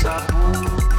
sabor.